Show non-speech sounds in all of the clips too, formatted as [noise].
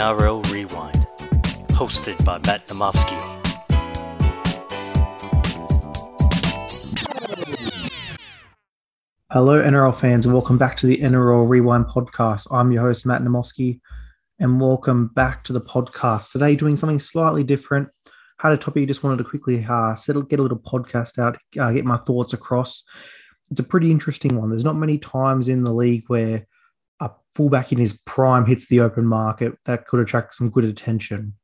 NRL Rewind, hosted by Matt Namofsky. Hello, NRL fans, and welcome back to the NRL Rewind podcast. I'm your host, Matt Namofsky, and welcome back to the podcast. Today, doing something slightly different. Had a topic you just wanted to quickly uh, settle, get a little podcast out, uh, get my thoughts across. It's a pretty interesting one. There's not many times in the league where a fullback in his prime hits the open market that could attract some good attention.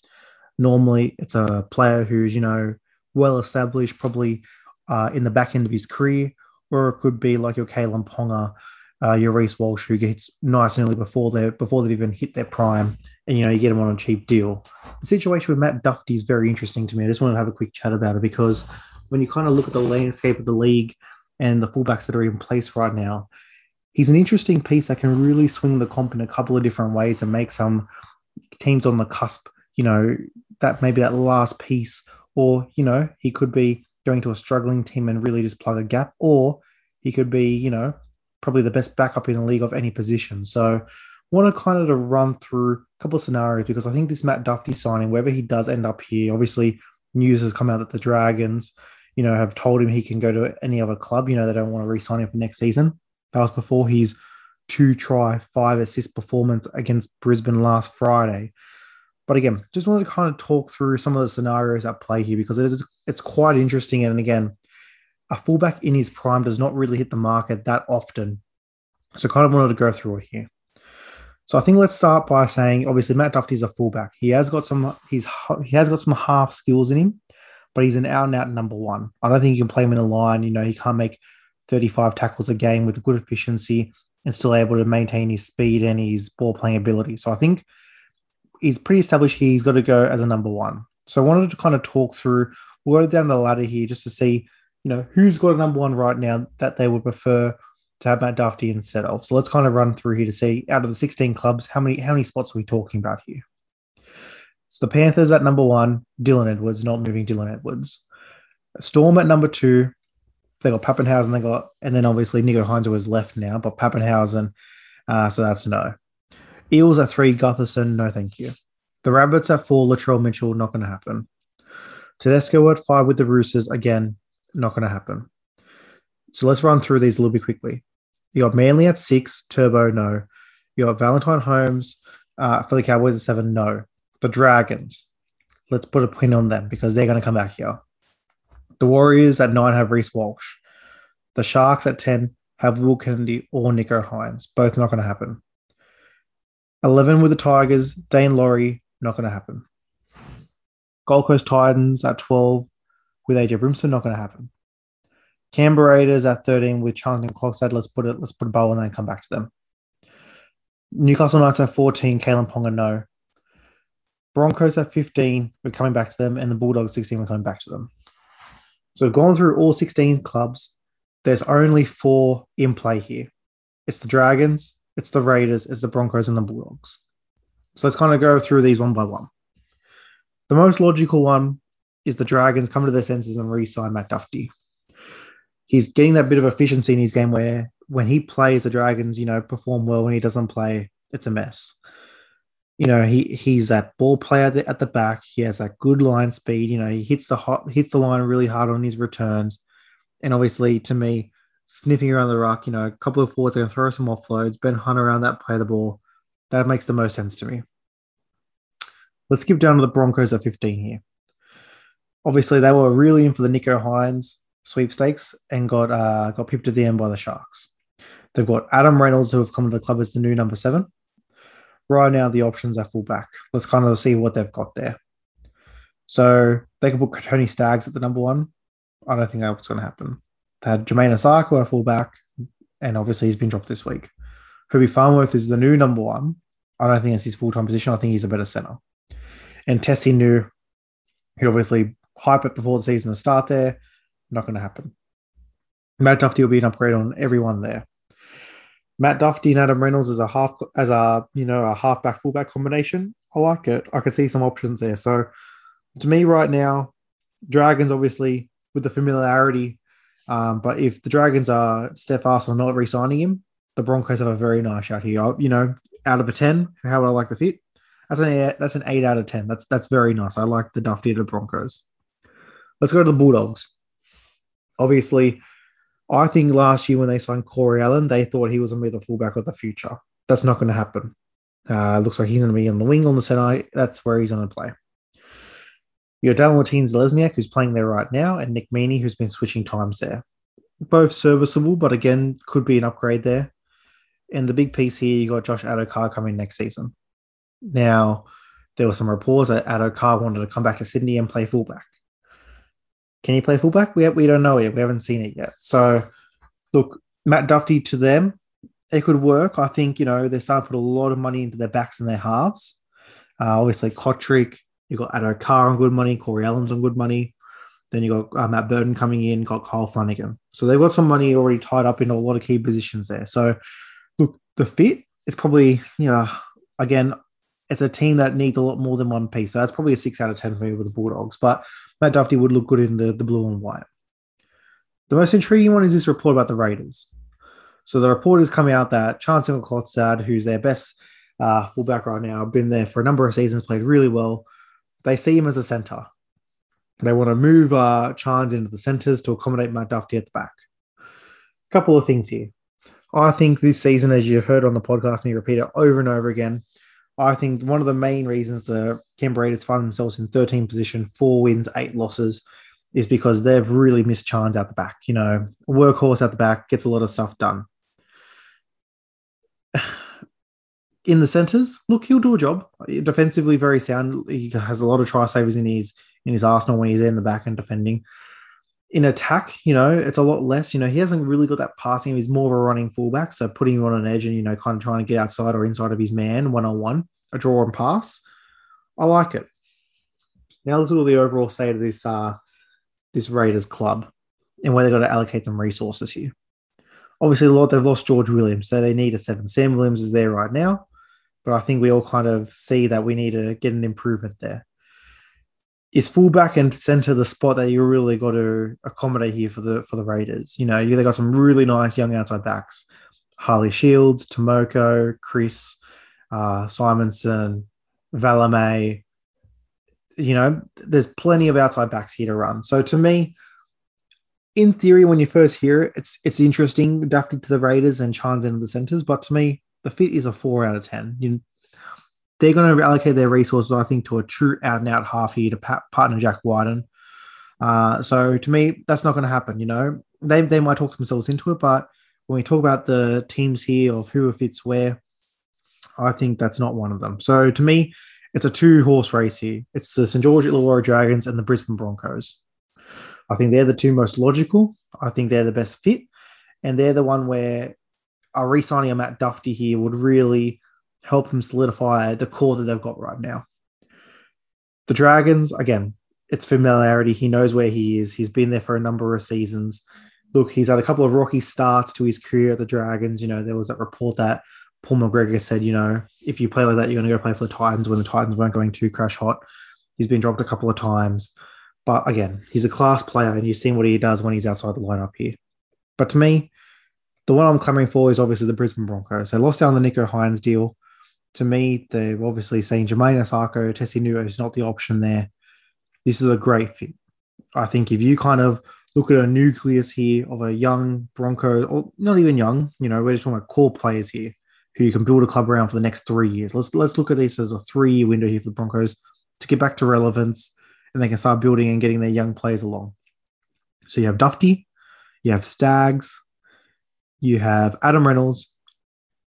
Normally, it's a player who's you know well established, probably uh, in the back end of his career, or it could be like your Kalyn Ponga, uh, your Reece Walsh, who gets nice and early before they before they've even hit their prime, and you know you get them on a cheap deal. The situation with Matt Dufty is very interesting to me. I just want to have a quick chat about it because when you kind of look at the landscape of the league and the fullbacks that are in place right now, he's an interesting piece that can really swing the comp in a couple of different ways and make some teams on the cusp, you know, that maybe that last piece, or, you know, he could be going to a struggling team and really just plug a gap, or he could be, you know, probably the best backup in the league of any position. So, want to kind of to run through a couple of scenarios because I think this Matt Dufty signing, wherever he does end up here, obviously news has come out that the Dragons, you know, have told him he can go to any other club. You know, they don't want to re-sign him for next season. That was before his two try, five assist performance against Brisbane last Friday. But again, just wanted to kind of talk through some of the scenarios at play here because it is it's quite interesting. And again, a fullback in his prime does not really hit the market that often. So kind of wanted to go through it here. So I think let's start by saying obviously Matt Dufty is a fullback. He has got some he's he has got some half skills in him, but he's an out and out number one. I don't think you can play him in a line. You know, he can't make 35 tackles a game with good efficiency and still able to maintain his speed and his ball playing ability. So I think he's pretty established here. He's got to go as a number one. So I wanted to kind of talk through, we'll go down the ladder here just to see, you know, who's got a number one right now that they would prefer to have Matt Dufty instead of. So let's kind of run through here to see out of the 16 clubs, how many how many spots are we talking about here? So the Panthers at number one, Dylan Edwards, not moving Dylan Edwards. Storm at number two, they got Papenhuyzen, they got, and then obviously Nicho Hynes was left now, but Papenhuyzen, uh, so that's no. Eels are three, Gutherson, no thank you. The Rabbits at four, Latrell Mitchell, not going to happen. Tedesco at five with the Roosters, again, not going to happen. So let's run through these a little bit quickly. You got Manly at six, Turbo, no. You got Valentine Holmes uh, for the Cowboys at seven, no. The Dragons, let's put a pin on them because they're going to come back here. The Warriors at nine have Reece Walsh. The Sharks at 10 have Will Kennedy or Nicho Hynes. Both not going to happen. 11 with the Tigers, Daine Laurie, not going to happen. Gold Coast Titans at 12 with AJ Brimson, not going to happen. Canberra Raiders at 13 with Charnze Nicoll. Let's put it, let's put a bow on that and come back to them. Newcastle Knights at 14, Kalyn Ponga, no. Broncos at 15, we're coming back to them, and the Bulldogs 16, we're coming back to them. So going through all 16 clubs, there's only four in play here. It's the Dragons, it's the Raiders, it's the Broncos, and the Bulldogs. So let's kind of go through these one by one. The most logical one is the Dragons come to their senses and re-sign Matt Dufty. He's getting that bit of efficiency in his game where when he plays, the Dragons, you know, perform well. When he doesn't play, it's a mess you know, he he's that ball player at the back. He has that good line speed. You know, he hits the hot hits the line really hard on his returns. And obviously, to me, sniffing around the rock, you know, a couple of forwards are going to throw some offloads. Ben Hunt around that play the ball. That makes the most sense to me. Let's skip down to the Broncos at 15 here. Obviously, they were really in for the Nicho Hynes sweepstakes and got uh, got pipped at the end by the Sharks. They've got Adam Reynolds, who have come to the club as the new number seven right now the options are fullback. Let's kind of see what they've got there. So they could put Tony Staggs at the number one. I don't think that's going to happen. They had Jamayne Isaako at fullback, and obviously he's been dropped this week. Herbie Farnworth is the new number one. I don't think it's his full time position. I think he's a better center. And Tesi Niu, who obviously hype it before the season to start there, not going to happen. Matt Duffy will be an upgrade on everyone there. Matt Duffy and Adam Reynolds as a half as a you know a halfback fullback combination. I like it. I can see some options there. So to me right now, Dragons obviously with the familiarity. Um, but if the Dragons are steadfast on not re-signing him, the Broncos have a very nice shot here. You know, out of a ten, how would I like the fit? That's an eight, that's an eight out of ten. That's that's very nice. I like the Dufty to the Broncos. Let's go to the Bulldogs. Obviously, I think last year when they signed Corey Allen, they thought he was going to be the fullback of the future. That's not going to happen. Uh, looks like he's going to be on the wing on the center. That's where he's going to play. You have Dallin Watene-Zelezniak, who's playing there right now, and Nick Meaney, who's been switching times there. Both serviceable, but again, could be an upgrade there. And the big piece here, you got Josh Addo-Carr coming next season. Now, there were some reports that Addo-Carr wanted to come back to Sydney and play fullback. Can he play fullback? We, we don't know yet. We haven't seen it yet. So, look, Matt Dufty to them, it could work. I think, you know, they're starting to put a lot of money into their backs and their halves. Uh, obviously, Cotric, you've got Addo-Carr on good money, Corey Allen's on good money. Then you got uh, Matt Burton coming in, got Kyle Flanagan. So they've got some money already tied up in a lot of key positions there. So, look, the fit is probably, you know, again, it's a team that needs a lot more than one piece. So that's probably a six out of 10 for me with the Bulldogs. But Matt Dufty would look good in the, the blue and white. The most intriguing one is this report about the Raiders. So the report has come out that Charnze Klokstad, who's their best uh, fullback right now, been there for a number of seasons, played really well. They see him as a center. They want to move uh, Charnze into the centers to accommodate Matt Dufty at the back. A couple of things here. I think this season, as you've heard on the podcast, me repeat it over and over again, I think one of the main reasons the Canberra Raiders find themselves in 13 position, four wins, eight losses, is because they've really missed Charnze out the back. You know, workhorse out the back gets a lot of stuff done. [sighs] In the centres, look, he'll do a job. Defensively, very sound. He has a lot of try savers in his in his arsenal when he's in the back and defending in attack, you know, it's a lot less. You know, he hasn't really got that passing. He's more of a running fullback. So putting him on an edge and, you know, kind of trying to get outside or inside of his man one on one, a draw and pass. I like it. Now let's look at the overall state of this uh this Raiders club and where they've got to allocate some resources here. Obviously, a lot they've lost George Williams, so they need a seven. Sam Williams is there right now, but I think we all kind of see that we need to get an improvement there is fullback and center the spot that you really got to accommodate here for the for the Raiders. You know, they got some really nice young outside backs, Harley Shields, Timoko, Chris, uh, Simonsson, Valemei. You know, there's plenty of outside backs here to run. So to me, in theory, when you first hear it, it's it's interesting, Dufty to the Raiders and Charnze into the centers. But to me, the fit is a four out of ten. You they're going to allocate their resources, I think, to a true out and out half here to partner Jack Wighton. Uh, so to me, that's not going to happen. You know, they they might talk themselves into it, but when we talk about the teams here of who fits where, I think that's not one of them. So to me, it's a two horse race here. It's the St George Illawarra Dragons and the Brisbane Broncos. I think they're the two most logical. I think they're the best fit, and they're the one where a re-signing of Matt Dufty here would really help them solidify the core that they've got right now. The Dragons, again, it's familiarity. He knows where he is. He's been there for a number of seasons. Look, he's had a couple of rocky starts to his career at the Dragons. You know, there was that report that Paul McGregor said, you know, if you play like that, you're going to go play for the Titans when the Titans weren't going too crash hot. He's been dropped a couple of times. But again, he's a class player, and you've seen what he does when he's outside the lineup here. But to me, the one I'm clamoring for is obviously the Brisbane Broncos. They lost down the Nicho Hynes deal to me, they're obviously saying Jamayne Isaako, Tesi Niu is not the option there. This is a great fit. I think if you kind of look at a nucleus here of a young Bronco, or not even young, you know, we're just talking about core players here who you can build a club around for the next three years. Let's let's look at this as a three-year window here for the Broncos to get back to relevance, and they can start building and getting their young players along. So you have Dufty, you have Staggs, you have Adam Reynolds,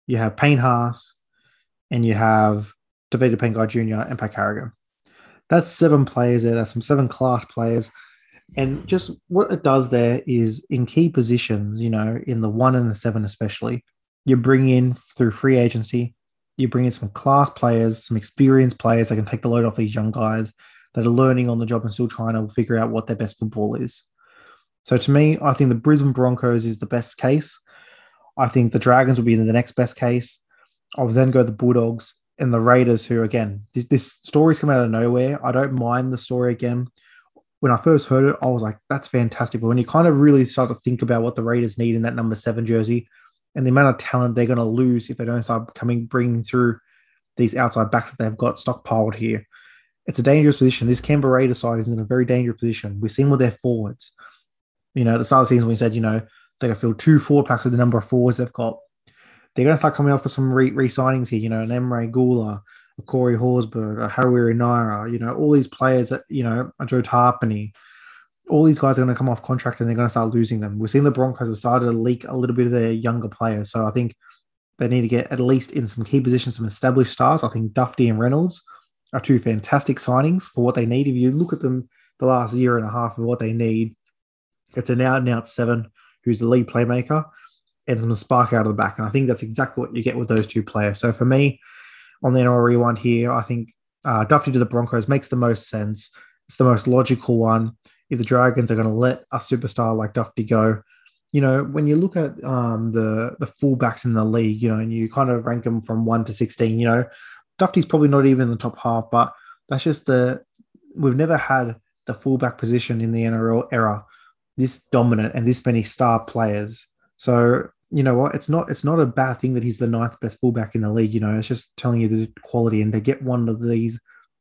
you have Payne Haas, and you have Tevita Pangai Jr. and Pat Carrigan. That's seven players there. That's some seven class players. And just what it does there is in key positions, you know, in the one and the seven especially, you bring in through free agency, you bring in some class players, some experienced players that can take the load off these young guys that are learning on the job and still trying to figure out what their best football is. So to me, I think the Brisbane Broncos is the best case. I think the Dragons will be in the next best case. I will then go the Bulldogs and the Raiders, who again, this, this story's come out of nowhere. I don't mind the story again. When I first heard it, I was like, that's fantastic. But when you kind of really start to think about what the Raiders need in that number seven jersey and the amount of talent they're going to lose if they don't start coming, bringing through these outside backs that they've got stockpiled here. It's a dangerous position. This Canberra Raiders side is in a very dangerous position. We've seen with their forwards. You know, at the start of the season, we said, you know, they can fill two forward packs with the number of fours they've got. They're going to start coming off for some re signings here, you know, an Emre Guler, a Corey Horsburgh, a Harry Naira, you know, all these players that, you know, a Joe Tapine, all these guys are going to come off contract and they're going to start losing them. We've seen the Broncos have started to leak a little bit of their younger players. So I think they need to get at least in some key positions some established stars. I think Dufty and Reynolds are two fantastic signings for what they need. If you look at them the last year and a half of what they need, it's an out and out seven who's the lead playmaker and some spark out of the back. And I think that's exactly what you get with those two players. So for me, on the NRL rewind here, I think uh, Dufty to the Broncos makes the most sense. It's the most logical one. If the Dragons are going to let a superstar like Dufty go, you know, when you look at um, the the fullbacks in the league, you know, and you kind of rank them from one to sixteen, you know, Dufty's probably not even in the top half, but that's just the we've never had the fullback position in the NRL era this dominant and this many star players. So you know what? It's not it's not a bad thing that he's the ninth best fullback in the league. You know, it's just telling you the quality, and to get one of these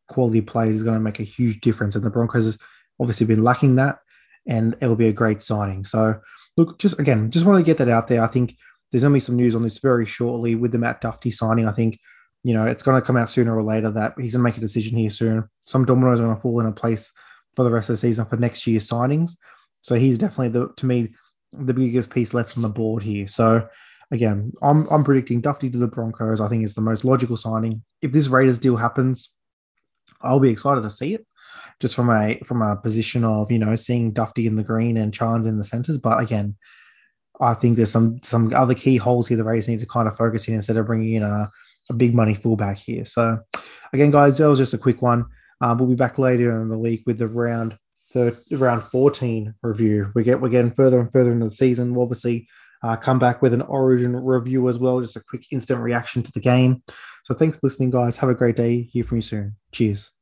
quality players is going to make a huge difference. And the Broncos has obviously been lacking that, and it will be a great signing. So look, just again, just want to get that out there. I think there's going to be some news on this very shortly with the Matt Dufty signing. I think you know it's going to come out sooner or later that he's going to make a decision here soon. Some dominoes are going to fall into place for the rest of the season for next year's signings. So he's definitely the to me the biggest piece left on the board here. So again, I'm I'm predicting Dufty to the Broncos. I think is the most logical signing. If this Raiders deal happens, I'll be excited to see it. Just from a from a position of you know seeing Dufty in the green and Charnze in the centers, but again, I think there's some some other key holes here the Raiders need to kind of focus in instead of bringing in a, a big money fullback here. So again, guys, that was just a quick one. Um, we'll be back later in the week with the round third, round 14 review. We get we're getting further and further into the season. We'll obviously uh, come back with an origin review as well, just a quick instant reaction to the game. So thanks for listening, guys. Have a great day. Hear from you soon. Cheers.